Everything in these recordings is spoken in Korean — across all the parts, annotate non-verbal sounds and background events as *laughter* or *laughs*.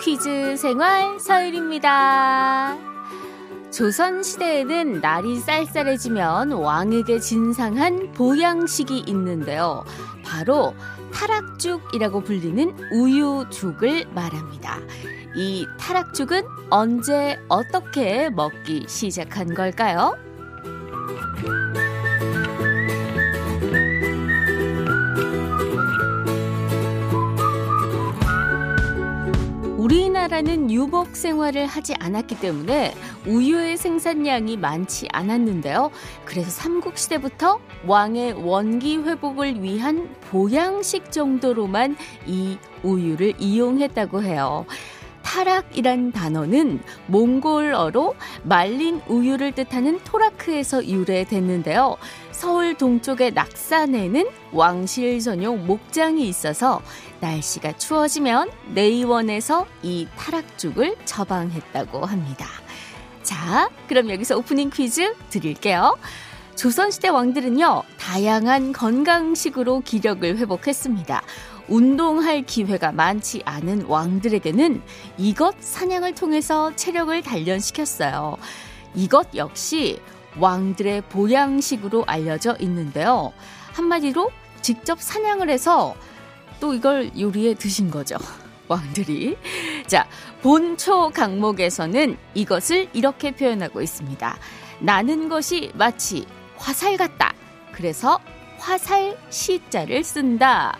퀴즈 생활 서율입니다. 조선시대에는 날이 쌀쌀해지면 왕에게 진상한 보양식이 있는데요. 바로 타락죽이라고 불리는 우유죽을 말합니다. 이 타락죽은 언제 어떻게 먹기 시작한 걸까요? 우리나라는 유복 생활을 하지 않았기 때문에 우유의 생산량이 많지 않았는데요. 그래서 삼국시대부터 왕의 원기 회복을 위한 보양식 정도로만 이 우유를 이용했다고 해요. 타락이란 단어는 몽골어로 말린 우유를 뜻하는 토라크에서 유래됐는데요. 서울 동쪽의 낙산에는 왕실 전용 목장이 있어서 날씨가 추워지면 내의원에서 이 타락죽을 처방했다고 합니다. 자, 그럼 여기서 오프닝 퀴즈 드릴게요. 조선시대 왕들은요, 다양한 건강식으로 기력을 회복했습니다. 운동할 기회가 많지 않은 왕들에게는 이것 사냥을 통해서 체력을 단련시켰어요. 이것 역시 왕들의 보양식으로 알려져 있는데요. 한마디로 직접 사냥을 해서 또 이걸 요리해 드신 거죠. *laughs* 왕들이. 자, 본초 강목에서는 이것을 이렇게 표현하고 있습니다. 나는 것이 마치 화살 같다. 그래서 화살 시자를 쓴다.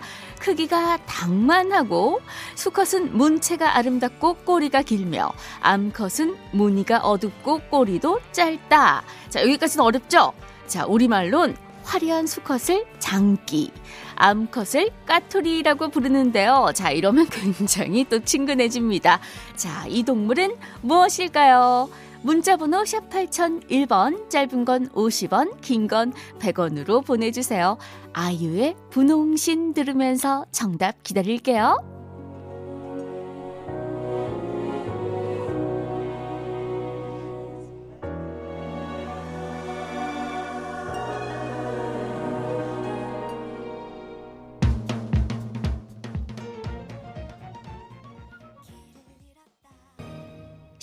크기가 당만하고 수컷은 문체가 아름답고 꼬리가 길며 암컷은 무늬가 어둡고 꼬리도 짧다. 자, 여기까지는 어렵죠? 자, 우리말론 화려한 수컷을 장기, 암컷을 까투리라고 부르는데요. 자, 이러면 *laughs* 굉장히 또 친근해집니다. 자, 이 동물은 무엇일까요? 문자번호 샵 8001번, 짧은 건 50원, 긴 건 100원으로 보내주세요. 아이유의 분홍신 들으면서 정답 기다릴게요.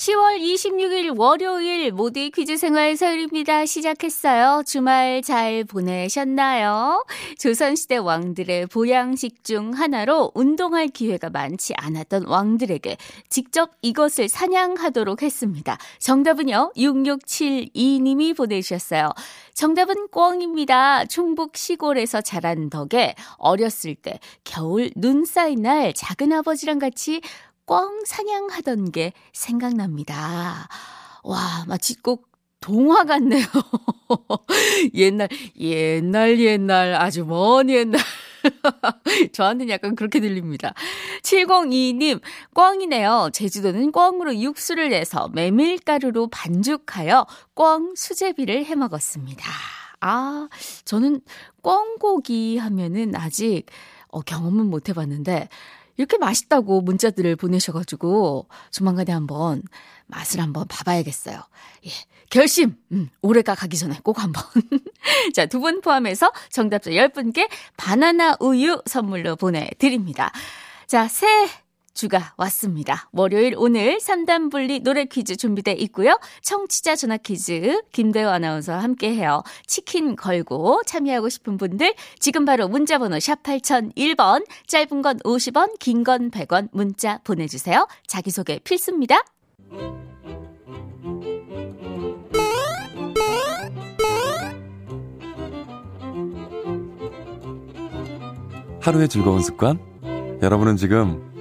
10월 26일 월요일 모두의 퀴즈 생활 서울입니다. 시작했어요. 주말 잘 보내셨나요? 조선시대 왕들의 보양식 중 하나로 운동할 기회가 많지 않았던 왕들에게 직접 이것을 사냥하도록 했습니다. 정답은요, 6672님이 보내주셨어요. 정답은 꿩입니다. 충북 시골에서 자란 덕에 어렸을 때 겨울 눈 쌓인 날 작은 아버지랑 같이 꿩 사냥하던 게 생각납니다. 와, 마치 꼭 동화 같네요. *laughs* 옛날, 옛날, 옛날, 아주 먼 옛날. *laughs* 저한테는 약간 그렇게 들립니다. 702님, 꿩이네요. 제주도는 꿩으로 육수를 내서 메밀가루로 반죽하여 꿩 수제비를 해 먹었습니다. 아, 저는 꿩고기 하면은 아직 어, 경험은 못 해봤는데, 이렇게 맛있다고 문자들을 보내셔가지고 조만간에 한번 맛을 한번 봐봐야겠어요. 예. 결심! 음, 올해가 가기 전에 꼭 한번. *laughs* 자, 두 분 포함해서 정답자 10분께 바나나 우유 선물로 보내드립니다. 자, 새 주가 왔습니다. 월요일 오늘 3단 분리 노래 퀴즈 준비돼 있고요. 청취자 전화 퀴즈 김대호 아나운서와 함께 해요. 치킨 걸고 참여하고 싶은 분들 지금 바로 문자 번호 샵 8001번 짧은 건 50원 긴 건 100원 문자 보내주세요. 자기소개 필수입니다. 하루의 즐거운 습관 여러분은 지금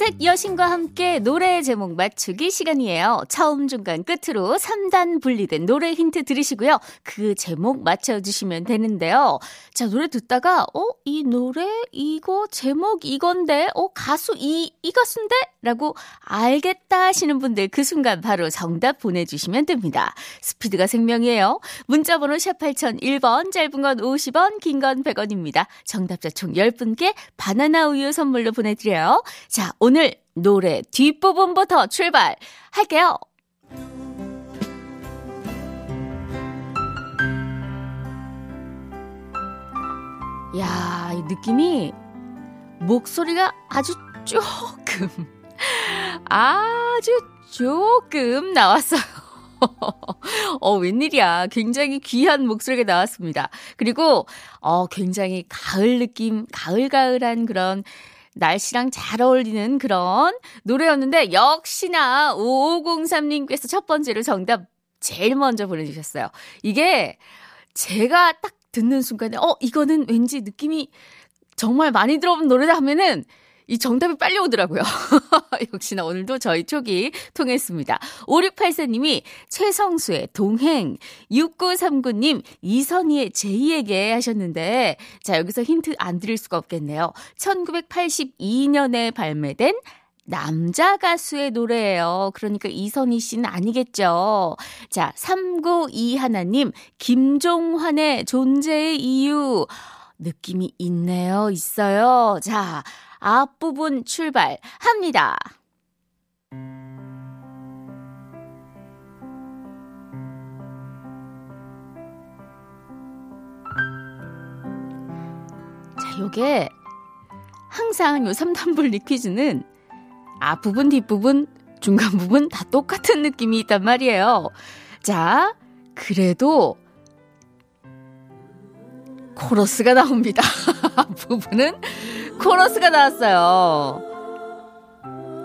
음색 여신과 함께 노래 제목 맞추기 시간이에요. 처음, 중간, 끝으로 3단 분리된 노래 힌트 들으시고요. 그 제목 맞춰주시면 되는데요. 자, 노래 듣다가, 어, 이 노래, 이거, 제목 이건데, 어, 가수 이, 이 가수인데? 라고 알겠다 하시는 분들 그 순간 바로 정답 보내주시면 됩니다. 스피드가 생명이에요. 문자번호 샵 8001번, 짧은 건 50원, 긴 건 100원입니다. 정답자 총 10분께 바나나 우유 선물로 보내드려요. 자, 노래 뒷부분부터 출발할게요. 야, 이 느낌이 목소리가 아주 조금, 아주 조금 나왔어요. *laughs* 어, 웬일이야. 굉장히 귀한 목소리가 나왔습니다. 그리고, 어, 굉장히 가을 느낌, 가을가을한 그런 날씨랑 잘 어울리는 그런 노래였는데, 역시나 5503님께서 첫 번째로 정답 제일 먼저 보내주셨어요. 이게 제가 딱 듣는 순간에, 어, 이거는 왠지 느낌이 정말 많이 들어본 노래다 하면은 이 정답이 빨리 오더라고요. *laughs* 역시나 오늘도 저희 촉이 통했습니다. 5684님이 최성수의 동행, 6939님 이선희의 제이에게 하셨는데 자 여기서 힌트 안 드릴 수가 없겠네요. 1982년에 발매된 남자 가수의 노래예요. 그러니까 이선희 씨는 아니겠죠. 자, 392 하나님, 김종환의 존재의 이유. 느낌이 있네요. 있어요. 자, 앞부분 출발합니다. 자, 요게 항상 요 3단불 퀴즈는 앞부분, 뒷부분, 중간 부분 다 똑같은 느낌이 있단 말이에요. 자, 그래도 코러스가 나옵니다. *laughs* 앞부분은 코러스가 나왔어요.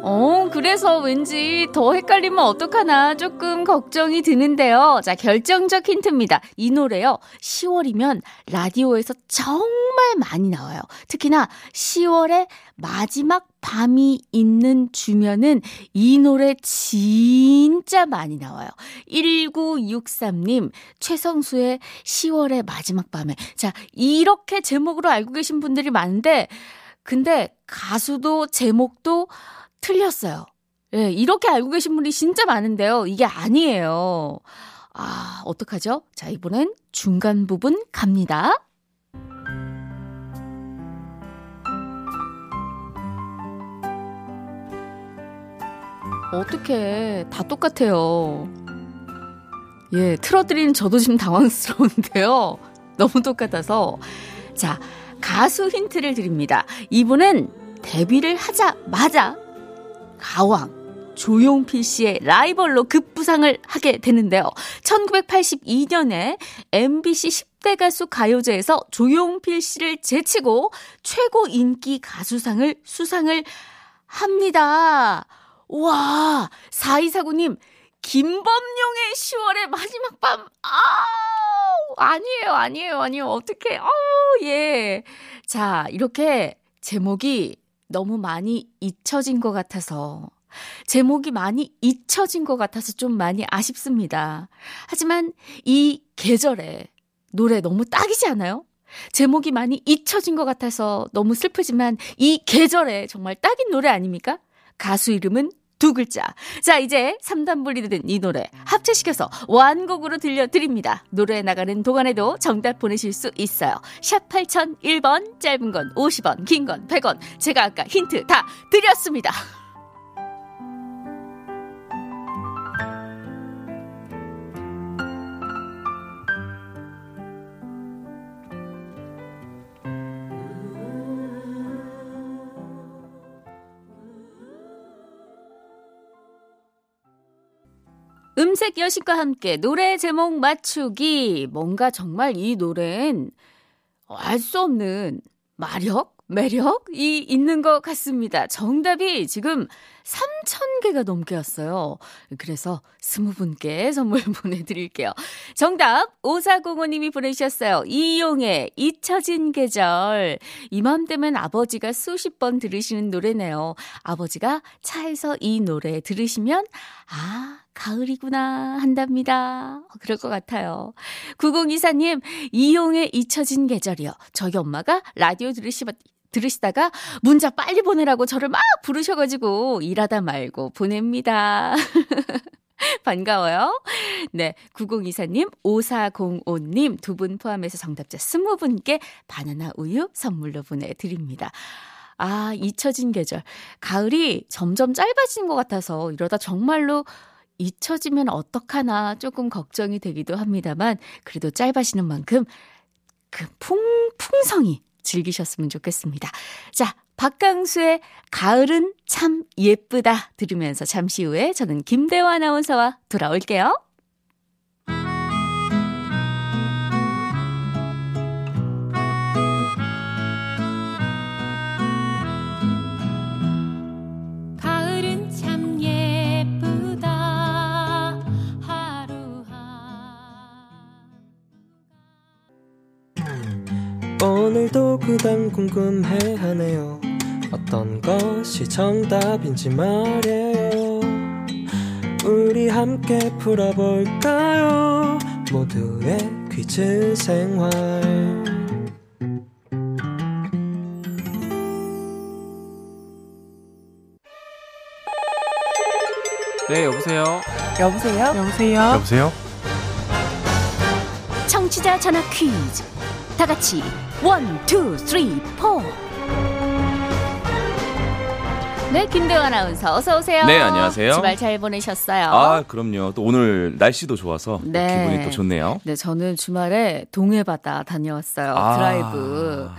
어, 그래서 왠지 더 헷갈리면 어떡하나 조금 걱정이 드는데요. 자, 결정적 힌트입니다. 이 노래요. 10월이면 라디오에서 정말 많이 나와요. 특히나 10월의 마지막 밤이 있는 주면은 이 노래 진짜 많이 나와요. 1963님, 최성수의 10월의 마지막 밤에. 자, 이렇게 제목으로 알고 계신 분들이 많은데, 근데 가수도 제목도 틀렸어요. 예, 이렇게 알고 계신 분이 진짜 많은데요. 이게 아니에요. 아, 어떡하죠? 자, 이번엔 중간 부분 갑니다. 어떻게 다 똑같아요. 예, 틀어드리는 저도 지금 당황스러운데요. *laughs* 너무 똑같아서. 자, 가수 힌트를 드립니다. 이분은 데뷔를 하자마자 가왕 조용필 씨의 라이벌로 급부상을 하게 되는데요. 1982년에 MBC 10대 가수 가요제에서 조용필 씨를 제치고 최고 인기 가수상을 수상을 합니다. 와, 4249님, 김범용의 10월의 마지막 밤, 아우, 아니에요, 아니에요, 아니에요. 어떡해, 아우, 예. 자, 이렇게 제목이 너무 많이 잊혀진 것 같아서 제목이 많이 잊혀진 것 같아서 좀 많이 아쉽습니다. 하지만 이 계절에 노래 너무 딱이지 않아요? 제목이 많이 잊혀진 것 같아서 너무 슬프지만 이 계절에 정말 딱인 노래 아닙니까? 가수 이름은 두 글자. 자, 이제 3단 분리 된 이 노래 합체시켜서 완곡으로 들려드립니다. 노래 나가는 동안에도 정답 보내실 수 있어요. 샵 8001번, 짧은 건 50원, 긴 건 100원. 제가 아까 힌트 다 드렸습니다. 음색 여식과 함께 노래 제목 맞추기. 뭔가 정말 이 노래는 알수 없는 마력? 매력이 있는 것 같습니다. 정답이 지금 3,000개가 넘게 왔어요. 그래서 20분께 선물 *laughs* 보내드릴게요. 정답, 5405님이 보내주셨어요. 이용의 잊혀진 계절. 이맘때면 아버지가 수십 번 들으시는 노래네요. 아버지가 차에서 이 노래 들으시면, 아, 가을이구나 한답니다. 그럴 것 같아요. 9024님, 이용의 잊혀진 계절이요. 저희 엄마가 라디오 들으시면 들으시다가 문자 빨리 보내라고 저를 막 부르셔가지고 일하다 말고 보냅니다. *laughs* 반가워요. 네. 9024님, 5405님 두 분 포함해서 정답자 20분께 바나나 우유 선물로 보내드립니다. 아, 잊혀진 계절. 가을이 점점 짧아지는 것 같아서 이러다 정말로 잊혀지면 어떡하나 조금 걱정이 되기도 합니다만 그래도 짧아지는 만큼 그 풍, 풍성이 즐기셨으면 좋겠습니다. 자, 박강수의 가을은 참 예쁘다 들으면서 잠시 후에 저는 김대화 아나운서와 돌아올게요. 오늘도 그단 궁금해하네요 어떤 것이 정답인지 말이에요 우리 함께 풀어볼까요 모두의 퀴즈 생활 네, 여보세요. 여보세요? 여보세요 여보세요? 청취자 전화 퀴즈. 다 같이 one, two, three, four. 네, 김대화 아나운서 어서 오세요. 네, 안녕하세요. 주말 잘 보내셨어요? 아, 그럼요. 또 오늘 날씨도 좋아서 또 네. 기분이 또 좋네요. 네, 저는 주말에 동해바다 다녀왔어요. 아. 드라이브.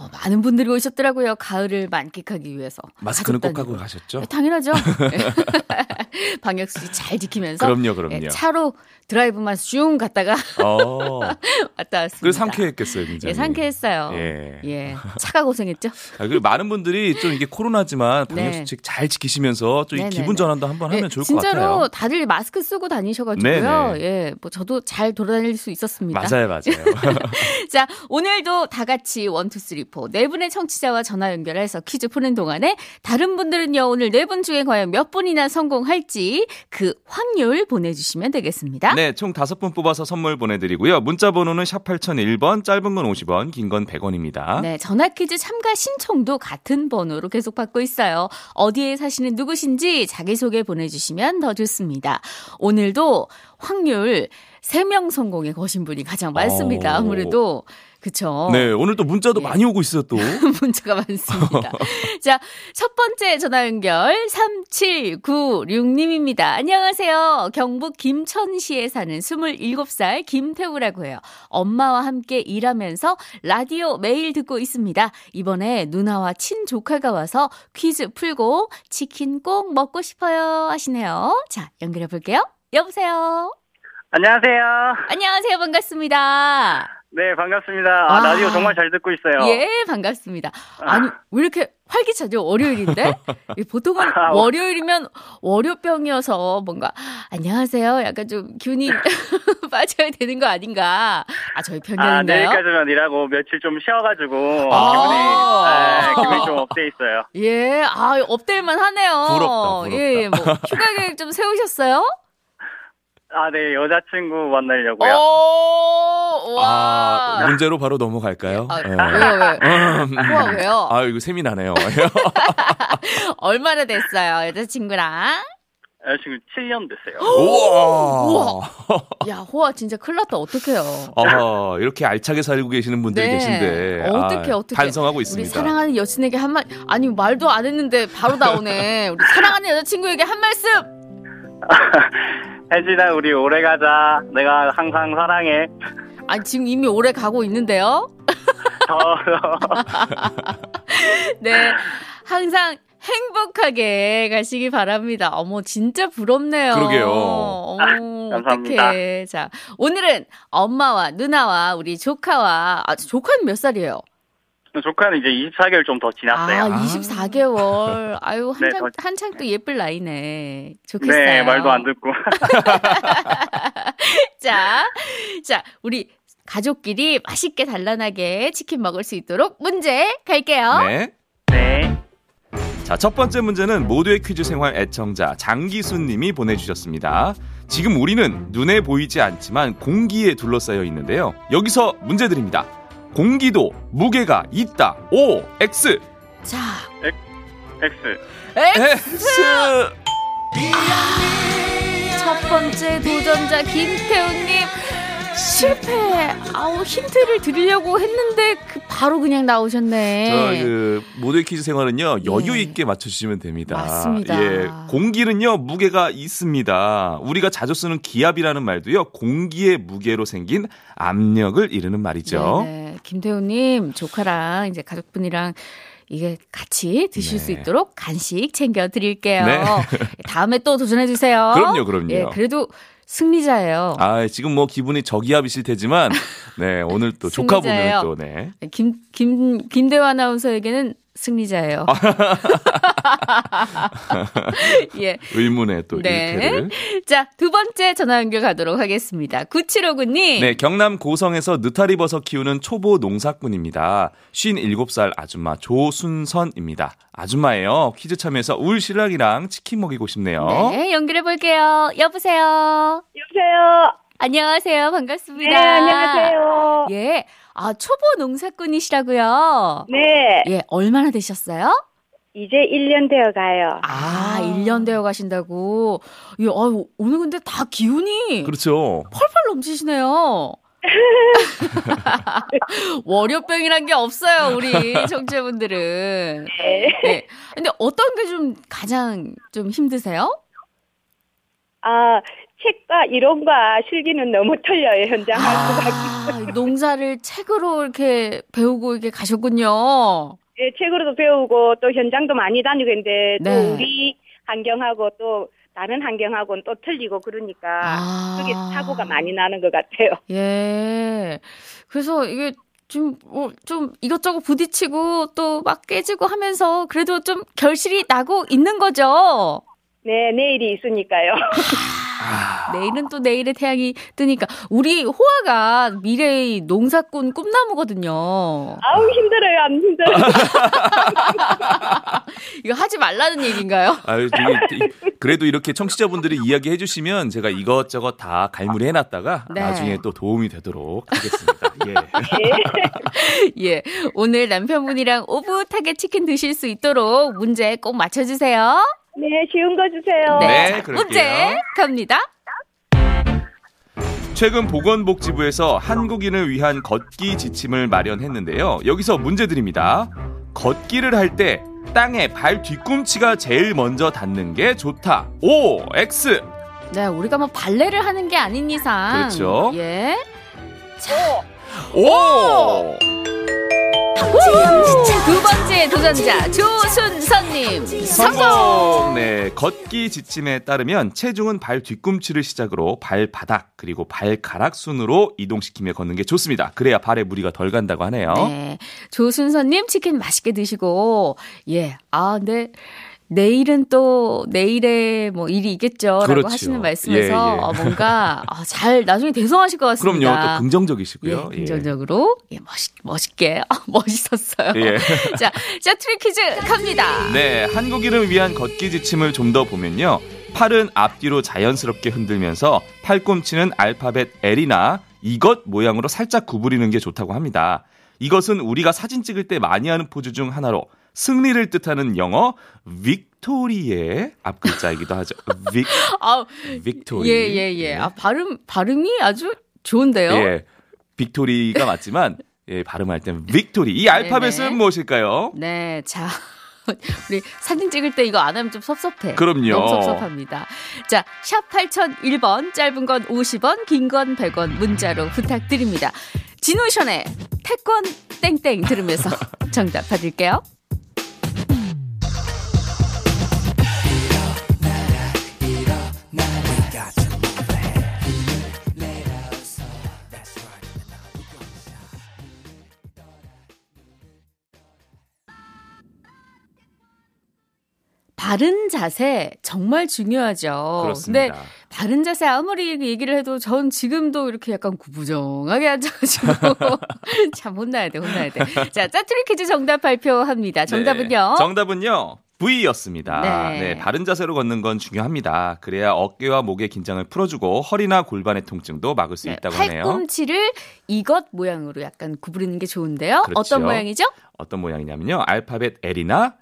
어, 많은 분들이 오셨더라고요. 가을을 만끽하기 위해서. 마스크는 꼭 하고. 가셨죠? 네, 당연하죠. *laughs* 방역 수칙 잘 지키면서. 그럼요, 그럼요. 네, 차로 드라이브만 슝 갔다가 어. *laughs* 왔다 왔습니다. 그래서 상쾌했겠어요, 굉장히. 예, 상쾌했어요. 예. 예. 차가 고생했죠? 아, 그리고 많은 분들이 좀 이게 코로나지만 방역 네. 수칙 잘 지키시면서 좀이 네네네. 기분 전환도 한번 하면 네, 좋을 것 진짜로 같아요. 다들 마스크 쓰고 다니셔가지고요. 네네. 예, 뭐 저도 잘 돌아다닐 수 있었습니다. 맞아요, 맞아요. *laughs* 자, 오늘도 다 같이 one two three four 네 분의 청취자와 전화 연결해서 퀴즈 푸는 동안에 다른 분들은요 오늘 네 분 중에 과연 몇 분이나 성공할지 그 확률 보내주시면 되겠습니다. 네, 총 다섯 분 뽑아서 선물 보내드리고요. 문자 번호는 샵 8001번, 짧은 건 50원, 긴 건 100원입니다. 네, 전화 퀴즈 참가 신청도 같은 번호로 계속 받고 있어요. 어디에 사시는 누구신지 자기소개 보내주시면 더 좋습니다. 오늘도 확률 3명 성공에 거신 분이 가장 많습니다. 오. 아무래도. 그쵸. 네, 오늘 또 문자도 예. 많이 오고 있어요, 또. *laughs* 문자가 많습니다. *laughs* 자, 첫 번째 전화 연결 3796님입니다. 안녕하세요. 경북 김천시에 사는 27살 김태우라고 해요. 엄마와 함께 일하면서 라디오 매일 듣고 있습니다. 이번에 누나와 친조카가 와서 퀴즈 풀고 치킨 꼭 먹고 싶어요 하시네요. 자, 연결해 볼게요. 여보세요. 안녕하세요. 안녕하세요. 반갑습니다. 네, 반갑습니다. 아, 아. 라디오 정말 잘 듣고 있어요. 예, 반갑습니다. 아니, 왜 이렇게 활기차죠? 월요일인데? 이 보통은 *laughs* 아, 월요일이면 월요병이어서 뭔가, 안녕하세요. 약간 좀 기운이 *laughs* 빠져야 되는 거 아닌가. 아, 저희 아, 편견인가요? 내일까지만 일하고 며칠 좀 쉬어가지고 아. 기분이, 네, 기분이 좀 *laughs* up돼 있어요. 예, 아, up될만 하네요. 부럽다, 부럽다. 예, 뭐, 휴가 계획 좀 세우셨어요? 아, 네, 여자친구 만나려고요. 오, 와. 아, 문제로 바로 넘어갈까요? 아, 예. 왜요, 왜? 음. 우와, 왜요? 아, 이거 샘이 나네요. *laughs* 얼마나 됐어요, 여자친구랑? 여자친구 7년 됐어요. *gasps* 우와. 우와. *laughs* 야, 호아 진짜 큰일 났다. 어떡해요. 어, 이렇게 알차게 살고 계시는 분들이 네. 계신데. 어떡해, 아, 어떡해. 반성하고 우리 있습니다. 사랑하는 여친에게 한 말, 아니, 말도 안 했는데 바로 나오네. 우리 사랑하는 여자친구에게 한 말씀! *laughs* 혜진아, 우리 오래 가자. 내가 항상 사랑해. 아니, 지금 이미 오래 가고 있는데요? *laughs* 저, 네. 항상 행복하게 가시기 바랍니다. 어머, 진짜 부럽네요. 그러게요. 어머, 감사합니다. 어떡해. 자, 오늘은 엄마와 누나와 우리 조카와, 아, 조카는 몇 살이에요? 조카는 이제 24개월 좀 더 지났어요. 아, 24개월. 아유, 네, 한창, 더- 한창 또 예쁠 나이네. 좋겠어요. 네, 말도 안 듣고. *laughs* 자, 자, 우리 가족끼리 맛있게 단란하게 치킨 먹을 수 있도록 문제 갈게요. 네. 네. 자, 첫 번째 문제는 모두의 퀴즈 생활 애청자 장기순 님이 보내주셨습니다. 지금 우리는 눈에 보이지 않지만 공기에 둘러싸여 있는데요. 여기서 문제 드립니다. 공기도 무게가 있다. O, X, 자, X. X. 첫 번째 도전자 김태훈님 실패. 아우 힌트를 드리려고 했는데 그 바로 그냥 나오셨네. 저그 모두의 퀴즈 생활은요 여유 예. 있게 맞춰주시면 됩니다. 맞습니다. 예, 공기는요 무게가 있습니다. 우리가 자주 쓰는 기압이라는 말도요 공기의 무게로 생긴 압력을 이르는 말이죠. 네, 김태훈님 조카랑 이제 가족분이랑 이게 같이 드실 수 네. 있도록 간식 챙겨 드릴게요. 네. *laughs* 다음에 또 도전해 주세요. 그럼요, 그럼요. 예, 그래도 승리자예요. 아 지금 뭐 기분이 저기압이실 테지만 네 오늘 또 조카 보면. 또 네. 김, 김, 김대화 아나운서에게는 승리자예요. *laughs* 예. 의문의 또 네. 일패를. 자, 두 번째 전화 연결 가도록 하겠습니다. 9759님. 네, 경남 고성에서 느타리 버섯 키우는 초보 농사꾼입니다. 57살 아줌마 조순선입니다. 아줌마예요. 퀴즈 참여해서 울 신랑이랑 치킨 먹이고 싶네요. 네, 연결해 볼게요. 여보세요. 여보세요. 안녕하세요. 반갑습니다. 네, 안녕하세요. 예. 아, 초보 농사꾼이시라고요? 네, 예, 얼마나 되셨어요? 이제 1년 되어 가요. 아, 1년 되어 가신다고. 예, 아유, 오늘 근데 다 기운이 그렇죠. 펄펄 넘치시네요. *laughs* 월요병이란 게 없어요, 우리 청취자분들은. 네. 네. 근데 어떤 게 좀 가장 좀 힘드세요? 아, 책과 이론과 실기는 너무 틀려요, 현장하고. 아, 농사를 책으로 이렇게 배우고 이렇게 가셨군요. 예, 책으로도 배우고 또 현장도 많이 다니고 있는데 또 네. 우리 환경하고 또 다른 환경하고는 또 틀리고 그러니까 아. 그게 사고가 많이 나는 것 같아요. 예. 그래서 이게 좀, 어, 좀 이것저것 부딪히고 또 막 깨지고 하면서 그래도 좀 결실이 나고 있는 거죠. 네, 내일이 있으니까요. *laughs* 내일은 또 내일의 태양이 뜨니까 우리 호아가 미래의 농사꾼 꿈나무거든요. 아우, 힘들어요, 안 힘들어요. *laughs* 이거 하지 말라는 얘기인가요? 아유, 그래도 이렇게 청취자분들이 이야기해 주시면 제가 이것저것 다 갈무리 해놨다가 네. 나중에 또 도움이 되도록 하겠습니다. 예. *laughs* 예. 오늘 남편분이랑 오붓하게 치킨 드실 수 있도록 문제 꼭 맞춰주세요. 네, 쉬운 거 주세요. 네. 자, 그럴게요. 문제 갑니다. 최근 보건복지부에서 한국인을 위한 걷기 지침을 마련했는데요. 여기서 문제 드립니다. 걷기를 할 때 땅에 발 뒤꿈치가 제일 먼저 닿는 게 좋다. O, X. 네, 우리가 뭐 발레를 하는 게 아닌 이상. 그렇죠. 예. 오! 두 번째 도전자 조순선님 성공. 네, 걷기 지침에 따르면 체중은 발 뒤꿈치를 시작으로 발바닥 그리고 발가락 순으로 이동시키며 걷는 게 좋습니다. 그래야 발에 무리가 덜 간다고 하네요. 네, 조순선님 치킨 맛있게 드시고 예, 아 근데. 내일은 또 내일에 뭐 일이 있겠죠라고 그렇죠. 하시는 말씀에서 예, 예. 어, 뭔가 아, 잘 나중에 대성하실 것 같습니다. 그럼요. 또 긍정적이시고요. 예, 긍정적으로 예, 멋있 멋있게 아, 멋있었어요. 예. *laughs* 자, 자 three 퀴즈 갑니다. 네, 한국인을 위한 걷기 지침을 좀 더 보면요. 팔은 앞뒤로 자연스럽게 흔들면서 팔꿈치는 알파벳 L이나 이것 모양으로 살짝 구부리는 게 좋다고 합니다. 이것은 우리가 사진 찍을 때 많이 하는 포즈 중 하나로 승리를 뜻하는 영어 victory의 앞글자이기도 하죠. vic *laughs* 아, victory. 예, 예, 예. 아, 발음 발음이 아주 좋은데요. 예. victory가 맞지만 예, 발음할 땐 victory. 이 알파벳은 네네. 무엇일까요? 네, 자. *laughs* 우리 사진 찍을 때 이거 안 하면 좀 섭섭해. 그럼요. 너무 섭섭합니다. 자, 샵 8001번, 짧은 건 50원, 긴 건 100원 문자로 부탁드립니다. 지누션의 태권 땡땡 들으면서 *laughs* 정답 받을게요. 바른 자세 정말 중요하죠. 그렇습니다. 근데 바른 자세 아무리 얘기를 해도 전 지금도 이렇게 약간 구부정하게 앉아가지고 *laughs* 참 혼나야 돼, 혼나야 돼. 자, 짜투리 퀴즈 정답 발표합니다. 정답은요? 네, 정답은요. V였습니다. 네. 네. 바른 자세로 걷는 건 중요합니다. 그래야 어깨와 목의 긴장을 풀어주고 허리나 골반의 통증도 막을 수 네, 있다고 하네요. 팔꿈치를 이것 모양으로 약간 구부리는 게 좋은데요. 그렇죠. 어떤 모양이죠? 어떤 모양이냐면요. 알파벳 L이나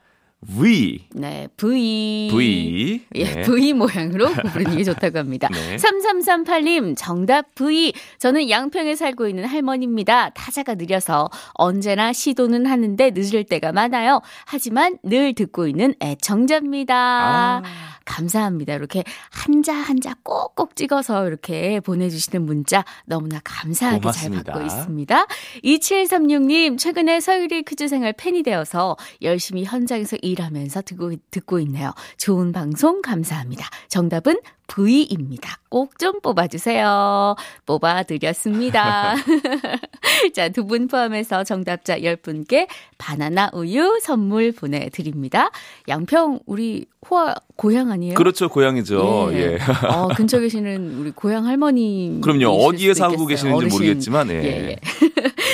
V, 네, V. V. 예, 네. V 모양으로 구부리는 게 좋다고 합니다. *laughs* 네. 3338님, 정답 V. 저는 양평에 살고 있는 할머니입니다. 타자가 느려서 언제나 시도는 하는데 늦을 때가 많아요. 하지만 늘 듣고 있는 애청자입니다. 아. 감사합니다. 이렇게 한자 한자 꼭꼭 찍어서 이렇게 보내주시는 문자 너무나 감사하게 고맙습니다. 잘 받고 있습니다. 2736님, 최근에 서유리 퀴즈 생활 팬이 되어서 열심히 현장에서 일하면서 듣고, 듣고 있네요. 좋은 방송 감사합니다. 정답은 V입니다. 꼭 좀 뽑아주세요. 뽑아드렸습니다. *laughs* 자, 두 분 포함해서 정답자 10분께 바나나 우유 선물 보내드립니다. 양평, 우리 호화 고향 아니에요? 그렇죠. 고향이죠. 예. 예. 어, 근처 계시는 우리 고향 할머니. 그럼요. 어디에 살고 계시는지 모르겠지만, 예. 예, 예.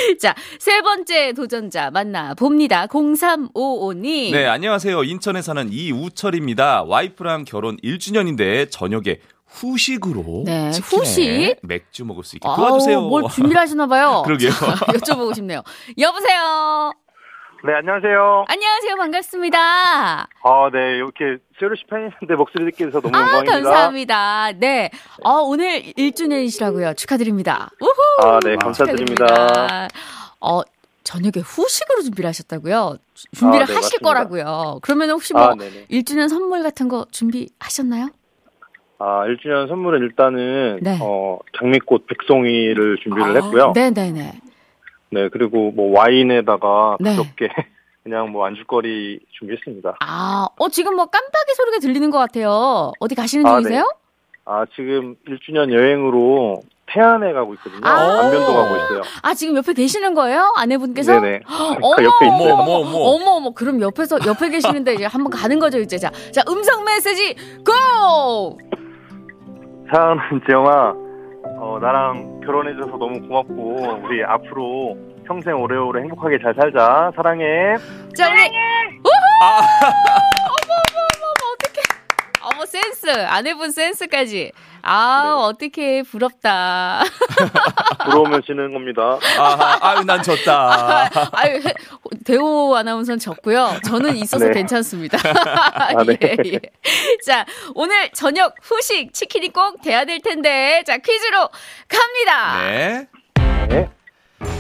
*laughs* 자, 세 번째 도전자 만나봅니다. 0355님. 네, 안녕하세요. 인천에 사는 이우철입니다. 와이프랑 결혼 1주년인데 저녁에 후식으로 네, 후식? 맥주 먹을 수 있게 도와주세요. 아우, 뭘 준비를 하시나 봐요. *laughs* 그러게요. 자, 여쭤보고 싶네요. 여보세요. 네, 안녕하세요. 안녕하세요. 반갑습니다. 아, 네, 이렇게 세로시 팬인데 목소리 듣게 돼서 너무 아, 영광입니다. 감사합니다. 네. 어, 오늘 1주년이시라고요. 축하드립니다. 우후! 아, 네, 감사드립니다. 축하드립니다. 어, 저녁에 후식으로 준비를 하셨다고요? 주- 준비를 아, 네, 하실 맞습니다. 거라고요. 그러면 혹시 뭐 아, 네네. 1주년 선물 같은 거 준비하셨나요? 아, 1주년 선물은 일단은, 네. 어, 장미꽃 백송이를 준비를 했고요. 네. 네 네 네. 그리고 뭐 와인에다가 네. 가볍게 *laughs* 그냥 뭐 안주거리 준비했습니다. 아, 어, 지금 뭐 깜빡이 소리가 들리는 것 같아요. 어디 가시는 아, 중이세요? 아, 지금 1주년 여행으로 태안에 가고 있거든요. 아. 안면도 가고 있어요. 아, 지금 옆에 계시는 거예요? 아내분께서? 네네. *gasps* 어머, 그 옆에 어머, 있어요. 어머, 어머. 어머, 어머, 그럼 옆에서, 옆에 계시는데 이제 한번 가는 거죠, 이제. 자, 자, 음성 메시지, 고! 사랑하는 재영아, 어, 나랑 결혼해줘서 너무 고맙고, 우리 앞으로 평생 오래오래 행복하게 잘 살자. 사랑해. 자, 우리. 아, 어떡해. 어머, 센스. 아내분 센스까지. 아, 네. 어떡해. 부럽다. *laughs* 부러우면 지는 겁니다. 아하, 아유, 난 졌다. *laughs* 아유, 대호 아나운서는 졌고요. 저는 있어서 네. 괜찮습니다. *laughs* 네. 예, 예. 자, 오늘 저녁 후식 치킨이 꼭 돼야 될 텐데. 자, 퀴즈로 갑니다. 네. 네.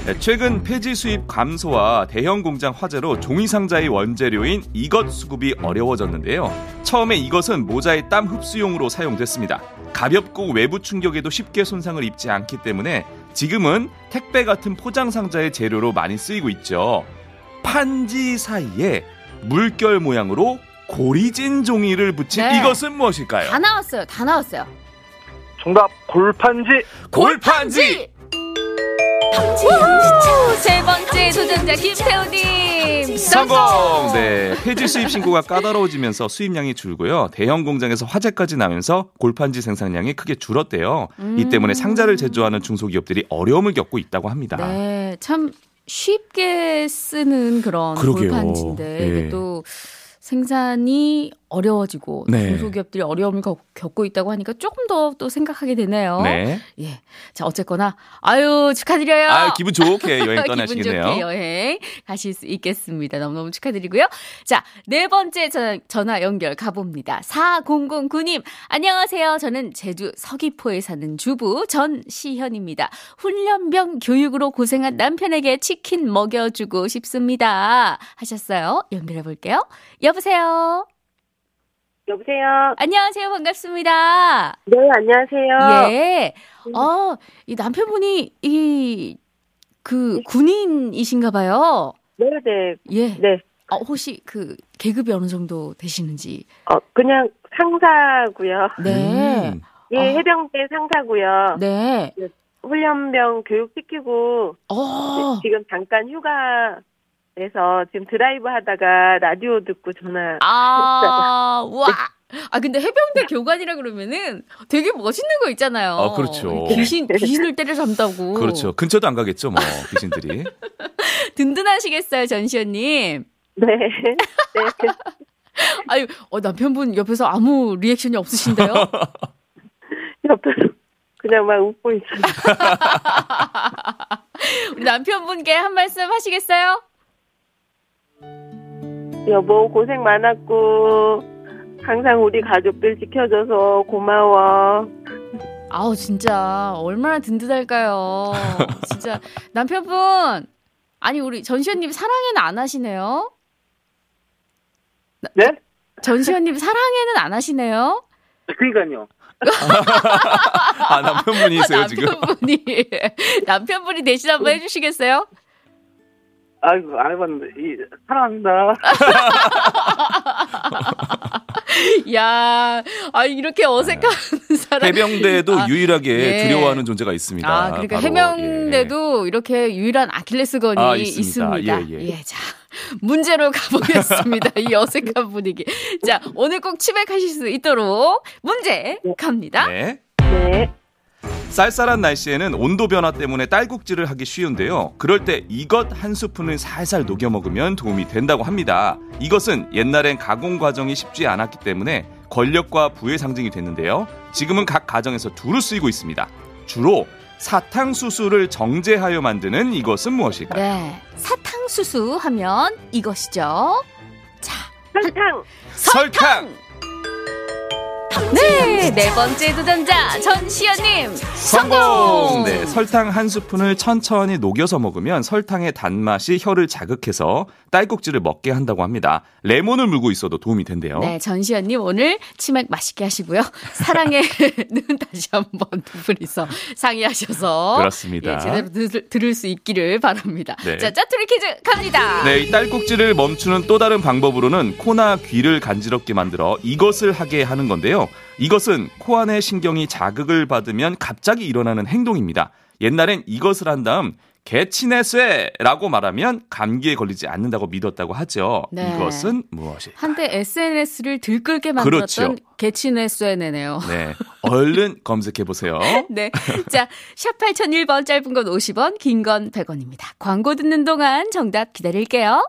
네, 최근 폐지 수입 감소와 대형 공장 화재로 종이 상자의 원재료인 이것 수급이 어려워졌는데요. 처음에 이것은 모자의 땀 흡수용으로 사용됐습니다. 가볍고 외부 충격에도 쉽게 손상을 입지 않기 때문에 지금은 택배 같은 포장 상자의 재료로 많이 쓰이고 있죠. 판지 사이에 물결 모양으로 고리진 종이를 붙인 네. 이것은 무엇일까요? 다 나왔어요. 다 나왔어요. 정답, 골판지. 골판지! 세 번째 도전자 김태우님 성공! 네. 폐지 수입 신고가 까다로워지면서 수입량이 줄고요. 대형 공장에서 화재까지 나면서 골판지 생산량이 크게 줄었대요. 이 때문에 상자를 제조하는 중소기업들이 어려움을 겪고 있다고 합니다. 네, 참 쉽게 쓰는 그런 그러게요. 골판지인데 예. 이게 또 생산이 어려워지고 네. 중소기업들이 어려움을 겪- 겪고 있다고 하니까 조금 더 또 생각하게 되네요. 네. 예. 자, 어쨌거나 아유, 축하드려요. 아, 기분 좋게 여행 *laughs* 기분 떠나시겠네요. 좋게 여행 가실 수 있겠습니다. 너무너무 축하드리고요. 자, 네 번째 전- 전화 연결 가 봅니다. 4009님, 안녕하세요. 저는 제주 서귀포에 사는 주부 전시현입니다. 훈련병 교육으로 고생한 남편에게 치킨 먹여 주고 싶습니다. 하셨어요. 연결해 볼게요. 여보세요. 여보세요. 안녕하세요. 반갑습니다. 네, 안녕하세요. 예. 어, 이 남편분이 이, 그, 군인이신가 봐요. 네, 네, 예. 네. 어, 혹시 그, 계급이 어느 정도 되시는지. 어, 그냥 상사고요. 네. 음. 예, 아. 해병대 상사고요. 네. 훈련병 교육시키고 어, 지금 잠깐 휴가 그래서 지금 드라이브 하다가 라디오 듣고 전화. 아, 와. 아 근데 해병대 교관이라 그러면은 되게 멋있는 거 있잖아요. 아, 그렇죠. 귀신 귀신을 때려잡다고. 그렇죠. 근처도 안 가겠죠, 뭐 귀신들이. *laughs* 든든하시겠어요, 전시현님. 네. *laughs* 네. 아유, 어, 남편분 옆에서 아무 리액션이 없으신데요? *laughs* 옆에서 그냥 막 웃고 있어요. 우리 남편분께 한 말씀 하시겠어요? 여보 고생 많았고 항상 우리 가족들 지켜줘서 고마워. 아우 진짜 얼마나 든든할까요? *laughs* 진짜 남편분 아니 우리 전시현님 사랑해는 안 하시네요. 네? 전시현님 사랑해는 안 하시네요. 그러니까요. *laughs* 아 남편분이세요 지금? 남편분이 *laughs* 남편분이 대신 한번 해주시겠어요? 아이고, 아이고, 이, 사랑합니다. *laughs* 야, 아 이렇게 어색한 사람. 해병대도 아, 유일하게 예. 두려워하는 존재가 있습니다. 아, 그러니까 바로, 해병대도 이렇게 유일한 아킬레스건이 아, 있습니다. 있습니다. 예, 예. 자, 문제로 가보겠습니다. 이 어색한 분위기. 자, 오늘 꼭 치백하실 수 있도록 문제 갑니다. 예. 네. 네. 쌀쌀한 날씨에는 온도 변화 때문에 딸꾹질을 하기 쉬운데요. 그럴 때 이것 한 스푼을 살살 녹여 먹으면 도움이 된다고 합니다. 이것은 옛날엔 가공 과정이 쉽지 않았기 때문에 권력과 부의 상징이 됐는데요. 지금은 각 가정에서 두루 쓰이고 있습니다. 주로 사탕수수를 정제하여 만드는 이것은 무엇일까요? 네. 사탕수수 하면 이것이죠. 자, 설탕. 설탕! 네. 네 번째 도전자, 전시현님. 성공! 성공! 네, 설탕 한 스푼을 천천히 녹여서 먹으면 설탕의 단맛이 혀를 자극해서 딸꾹질을 먹게 한다고 합니다. 레몬을 물고 있어도 도움이 된대요. 네, 전시현님 오늘 치맥 맛있게 하시고요. 사랑에는 *laughs* 다시 한번 두 분이서 상의하셔서 그렇습니다. 예, 제대로 들, 들을 수 있기를 바랍니다. 네. 자, 짜투리 퀴즈 갑니다. 네, 이 딸꾹질을 멈추는 또 다른 방법으로는 코나 귀를 간지럽게 만들어 이것을 하게 하는 건데요. 이것은 코 안의 신경이 자극을 받으면 갑자기 일어나는 행동입니다. 옛날엔 이것을 한 다음 개치네쇠라고 말하면 감기에 걸리지 않는다고 믿었다고 하죠. 네. 이것은 무엇일까요? 한때 SNS를 들끓게 만들었던 그렇죠. 개친의 쇠네네요. 네, 얼른 검색해 보세요. *laughs* 네. 자, 샵 8001번 짧은 건 50원, 긴 건 100원입니다. 광고 듣는 동안 정답 기다릴게요.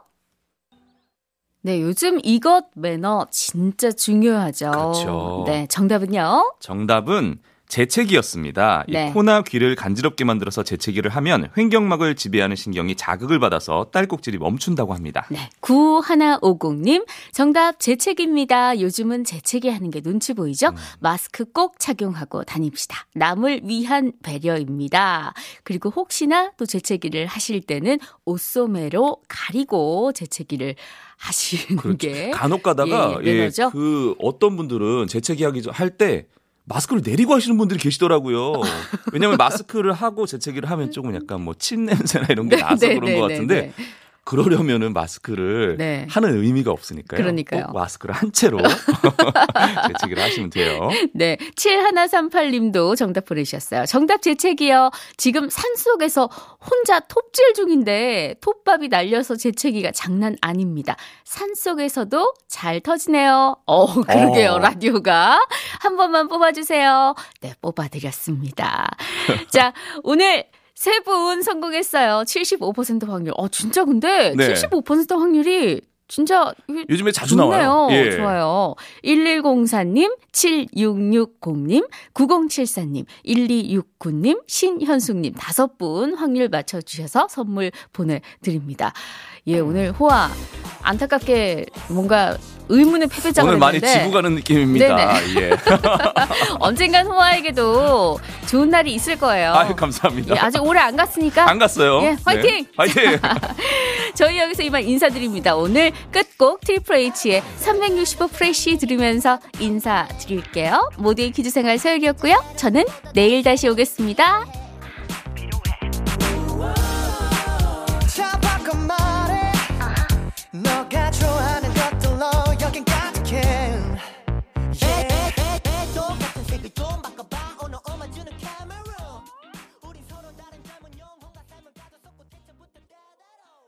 네, 요즘 이것 매너 진짜 중요하죠. 그렇죠. 네, 정답은요? 정답은 재채기였습니다. 네. 이 코나 귀를 간지럽게 만들어서 재채기를 하면 횡격막을 지배하는 신경이 자극을 받아서 딸꾹질이 멈춘다고 합니다. 네, 9150님, 정답 재채기입니다. 요즘은 재채기 하는 게 눈치 보이죠? 음. 마스크 꼭 착용하고 다닙시다. 남을 위한 배려입니다. 그리고 혹시나 또 재채기를 하실 때는 옷소매로 가리고 재채기를 하시는 그렇죠. 게 간혹 가다가 예, 예, 매너죠? 그 어떤 분들은 재채기 하기 할 때 마스크를 내리고 하시는 분들이 계시더라고요. 왜냐하면 마스크를 하고 재채기를 하면 조금 약간 뭐 침 냄새나 이런 게 *laughs* 나서 네, 그런 네, 것 네, 같은데 네. 그러려면은 마스크를 네. 하는 의미가 없으니까요. 그러니까요. 꼭 마스크를 한 채로 *laughs* *laughs* 재채기를 하시면 돼요. 네, 7138님도 정답 보내주셨어요. 정답 재채기요. 지금 산 속에서 혼자 톱질 중인데 톱밥이 날려서 재채기가 장난 아닙니다. 산 속에서도 잘 터지네요. 어, 그러게요. 어. 라디오가. 한 번만 뽑아주세요. 네, 뽑아드렸습니다. *laughs* 자, 오늘 세 분 성공했어요. 75% 확률. 어, 진짜 근데 네. 75% 확률이 진짜 요즘에 자주 좋네요. 나와요. 예. 좋아요. 1104님, 7660님, 9074님, 1269님, 신현숙님 다섯 분 확률 맞춰주셔서 선물 보내드립니다. 예, 오늘 호아 안타깝게 뭔가 의문의 패배자가 오늘 많이 지고 가는 느낌입니다. 예. *laughs* 언젠간 호아에게도 좋은 날이 있을 거예요. 아유, 감사합니다. 예, 아직 오래 안 갔으니까 안 갔어요. 예, 화이팅! 네. 화이팅! *laughs* 저희 여기서 이만 인사드립니다. 오늘 끝곡 트리플 H의 365 Fresh 들으면서 인사드릴게요. 모두의 퀴즈 생활 서유리였고요. 저는 내일 다시 오겠습니다.